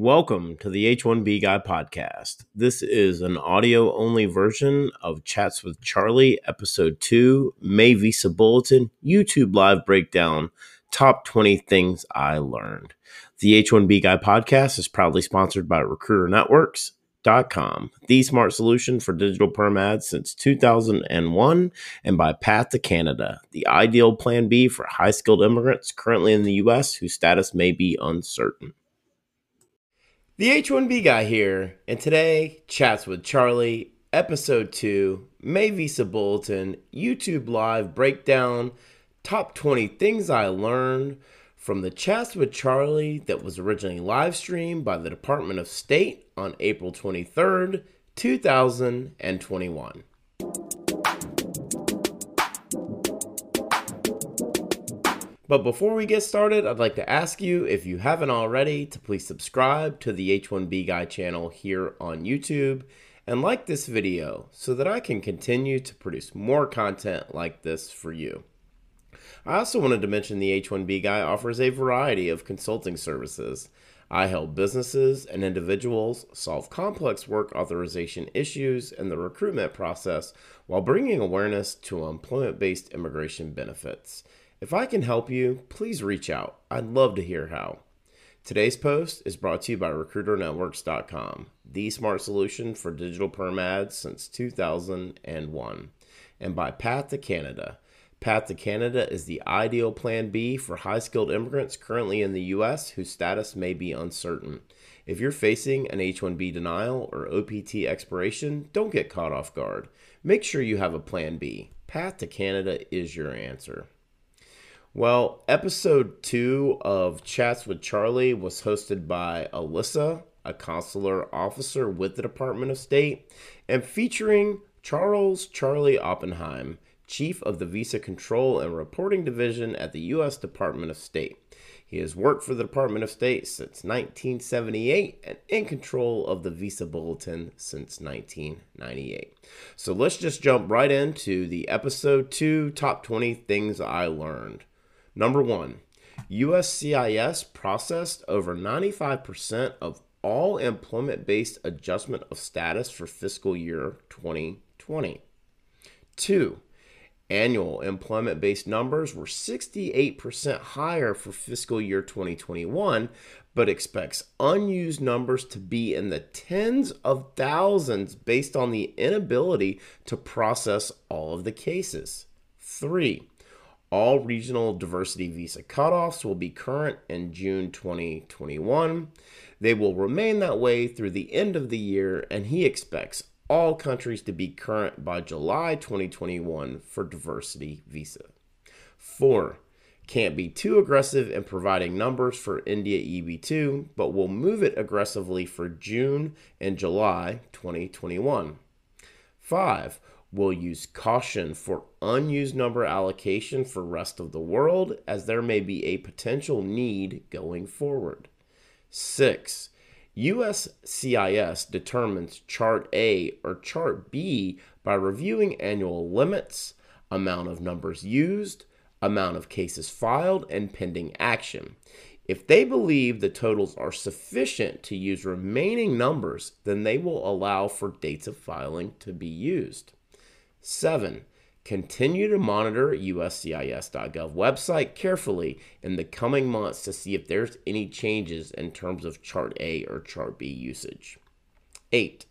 Welcome to the H1B Guy podcast. This is an audio only version of Chats with Charlie, episode 2, May Visa Bulletin, YouTube live breakdown, top 20 things I learned. The H1B Guy podcast is proudly sponsored by Recruiter Networks. Com, the smart solution for digital perm ads since 2001, and by Path to Canada, the ideal plan B for high skilled immigrants currently in the U.S. whose status may be uncertain. The H1B guy here, and today, Chats with Charlie, episode 2, May Visa Bulletin, YouTube Live breakdown, top 20 things I learned from the Chats with Charlie that was originally live streamed by the Department of State on April 23rd, 2021. But before we get started, I'd like to ask you, if you haven't already, to please subscribe to the H1B Guy channel here on YouTube and like this video so that I can continue to produce more content like this for you. I also wanted to mention the H1B Guy offers a variety of consulting services. I help businesses and individuals solve complex work authorization issues in the recruitment process while bringing awareness to employment based immigration benefits. If I can help you, please reach out. I'd love to hear how. Today's post is brought to you by RecruiterNetworks.com, the smart solution for digital perm ads since 2001, and by Path to Canada. Path to Canada is the ideal plan B for high skilled immigrants currently in the U.S. whose status may be uncertain. If you're facing an H 1B denial or OPT expiration, don't get caught off guard. Make sure you have a plan B. Path to Canada is your answer. Well, episode two of Chats with Charlie was hosted by Alyssa, a consular officer with the Department of State, and featuring Charles Charlie Oppenheim, Chief of the Visa Control and Reporting Division at the U.S. Department of State. He has worked for the Department of State since 1978 and in control of the Visa Bulletin since 1998. So let's just jump right into the episode two top 20 things I learned. Number one, USCIS processed over 95% of all employment based adjustment of status for fiscal year 2020. Two, annual employment based numbers were 68% higher for fiscal year 2021, but expects unused numbers to be in the tens of thousands based on the inability to process all of the cases. Three, all regional diversity visa cutoffs will be current in June 2021. They will remain that way through the end of the year, and he expects all countries to be current by July 2021 for diversity visa. 4. Can't be too aggressive in providing numbers for India EB2, but will move it aggressively for June and July 2021. 5 will use caution for unused number allocation for rest of the world as there may be a potential need going forward. 6. USCIS determines Chart A or Chart B by reviewing annual limits, amount of numbers used, amount of cases filed, and pending action. If they believe the totals are sufficient to use remaining numbers, then they will allow for dates of filing to be used. Seven, continue to monitor USCIS.gov website carefully in the coming months to see if there's any changes in terms of Chart A or Chart B usage. Eight,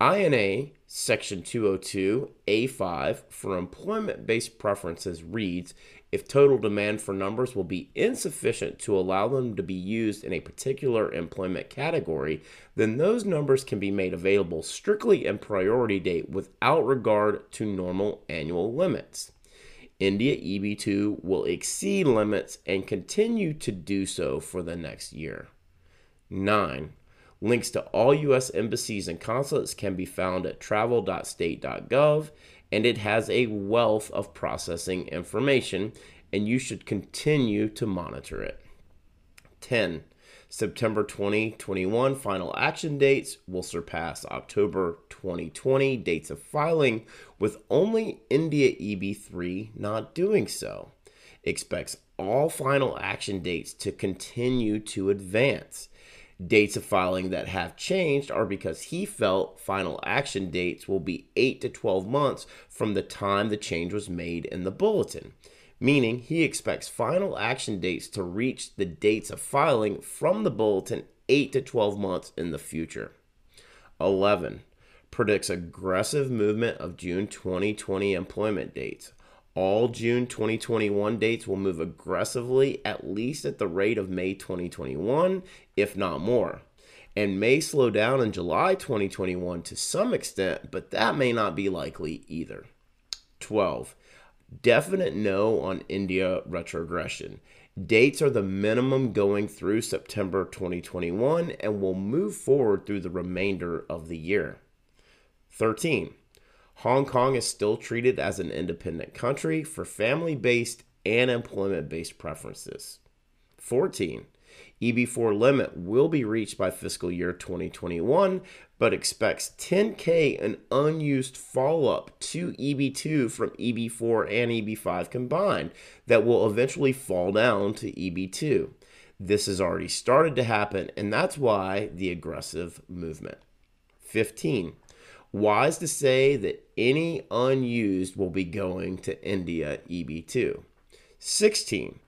INA Section 202 A5 for employment based preferences reads if total demand for numbers will be insufficient to allow them to be used in a particular employment category, then those numbers can be made available strictly in priority date without regard to normal annual limits. India EB2 will exceed limits and continue to do so for the next year. 9. Links to all U.S. embassies and consulates can be found at travel.state.gov and it has a wealth of processing information, and you should continue to monitor it. 10. September 2021 final action dates will surpass October 2020 dates of filing, with only India EB3 not doing so. Expects all final action dates to continue to advance. Dates of filing that have changed are because he felt final action dates will be 8 to 12 months from the time the change was made in the bulletin, meaning he expects final action dates to reach the dates of filing from the bulletin 8 to 12 months in the future. 11 predicts aggressive movement of June 2020 employment dates. All June 2021 dates will move aggressively, at least at the rate of May 2021, if not more, and may slow down in July 2021 to some extent, but that may not be likely either. 12. Definite no on India retrogression. Dates are the minimum going through September 2021 and will move forward through the remainder of the year. 13. Hong Kong is still treated as an independent country for family based and employment based preferences. 14. EB4 limit will be reached by fiscal year 2021, but expects 10K an unused follow up to EB2 from EB4 and EB5 combined that will eventually fall down to EB2. This has already started to happen, and that's why the aggressive movement. 15. Wise to say that any unused will be going to India EB2. 16.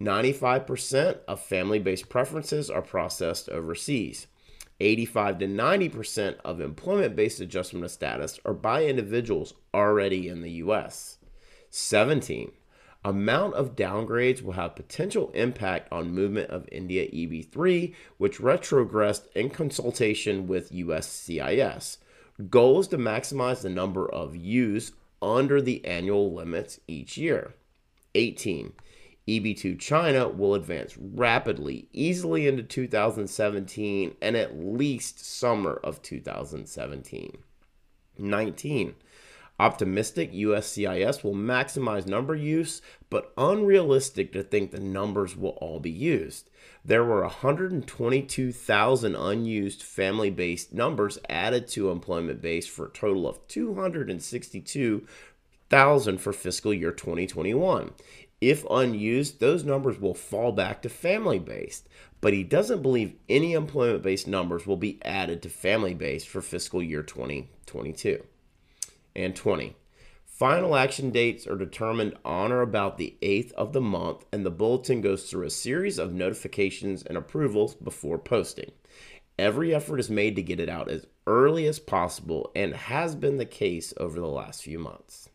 95% of family based preferences are processed overseas. 85 to 90% of employment based adjustment of status are by individuals already in the US. 17. Amount of downgrades will have potential impact on movement of India EB3, which retrogressed in consultation with USCIS. Goal is to maximize the number of use under the annual limits each year. 18. EB2 China will advance rapidly, easily into 2017 and at least summer of 2017. 19. Optimistic USCIS will maximize number use, but unrealistic to think the numbers will all be used. There were 122,000 unused family based numbers added to employment base for a total of 262,000 for fiscal year 2021. If unused, those numbers will fall back to family based, but he doesn't believe any employment based numbers will be added to family based for fiscal year 2022 and 20. Final action dates are determined on or about the 8th of the month, and the bulletin goes through a series of notifications and approvals before posting. Every effort is made to get it out as early as possible and has been the case over the last few months.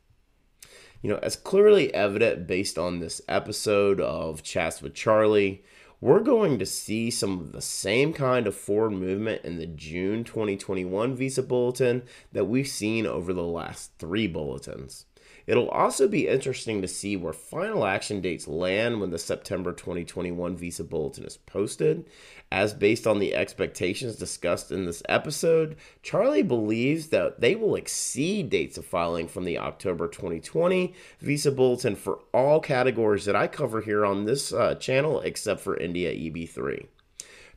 You know, as clearly evident based on this episode of Chats with Charlie, we're going to see some of the same kind of forward movement in the June 2021 visa bulletin that we've seen over the last three bulletins. It'll also be interesting to see where final action dates land when the September 2021 visa bulletin is posted. As based on the expectations discussed in this episode, Charlie believes that they will exceed dates of filing from the October 2020 visa bulletin for all categories that I cover here on this uh, channel except for India EB3.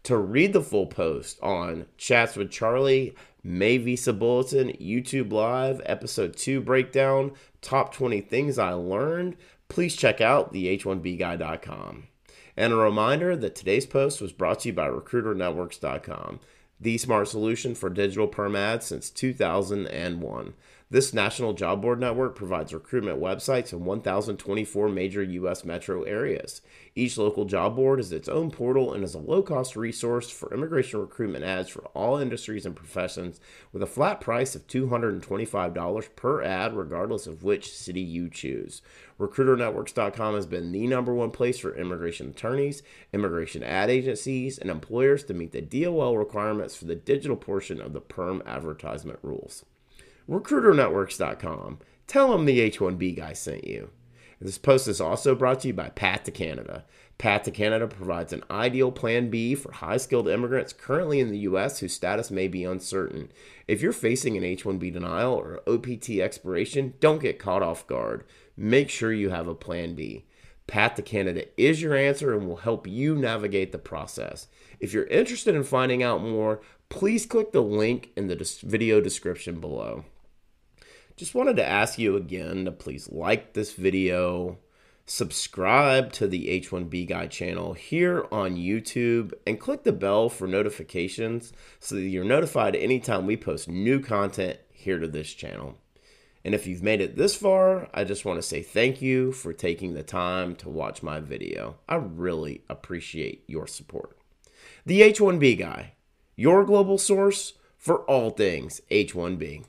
To read the full post on Chats with Charlie, May Visa Bulletin, YouTube Live, Episode 2 Breakdown, Top 20 Things I Learned, please check out the H1Bguy.com. And a reminder that today's post was brought to you by RecruiterNetworks.com, the smart solution for digital perm ads since 2001. This national job board network provides recruitment websites in 1,024 major U.S. metro areas. Each local job board is its own portal and is a low cost resource for immigration recruitment ads for all industries and professions with a flat price of $225 per ad, regardless of which city you choose. RecruiterNetworks.com has been the number one place for immigration attorneys, immigration ad agencies, and employers to meet the DOL requirements for the digital portion of the PERM advertisement rules recruiternetworks.com. Tell them the H1B guy sent you. This post is also brought to you by Path to Canada. Path to Canada provides an ideal plan B for high skilled immigrants currently in the U.S. whose status may be uncertain. If you're facing an H 1B denial or OPT expiration, don't get caught off guard. Make sure you have a plan B. Path to Canada is your answer and will help you navigate the process. If you're interested in finding out more, please click the link in the video description below. Just wanted to ask you again to please like this video, subscribe to the H1B Guy channel here on YouTube, and click the bell for notifications so that you're notified anytime we post new content here to this channel. And if you've made it this far, I just want to say thank you for taking the time to watch my video. I really appreciate your support. The H1B Guy, your global source for all things H1B.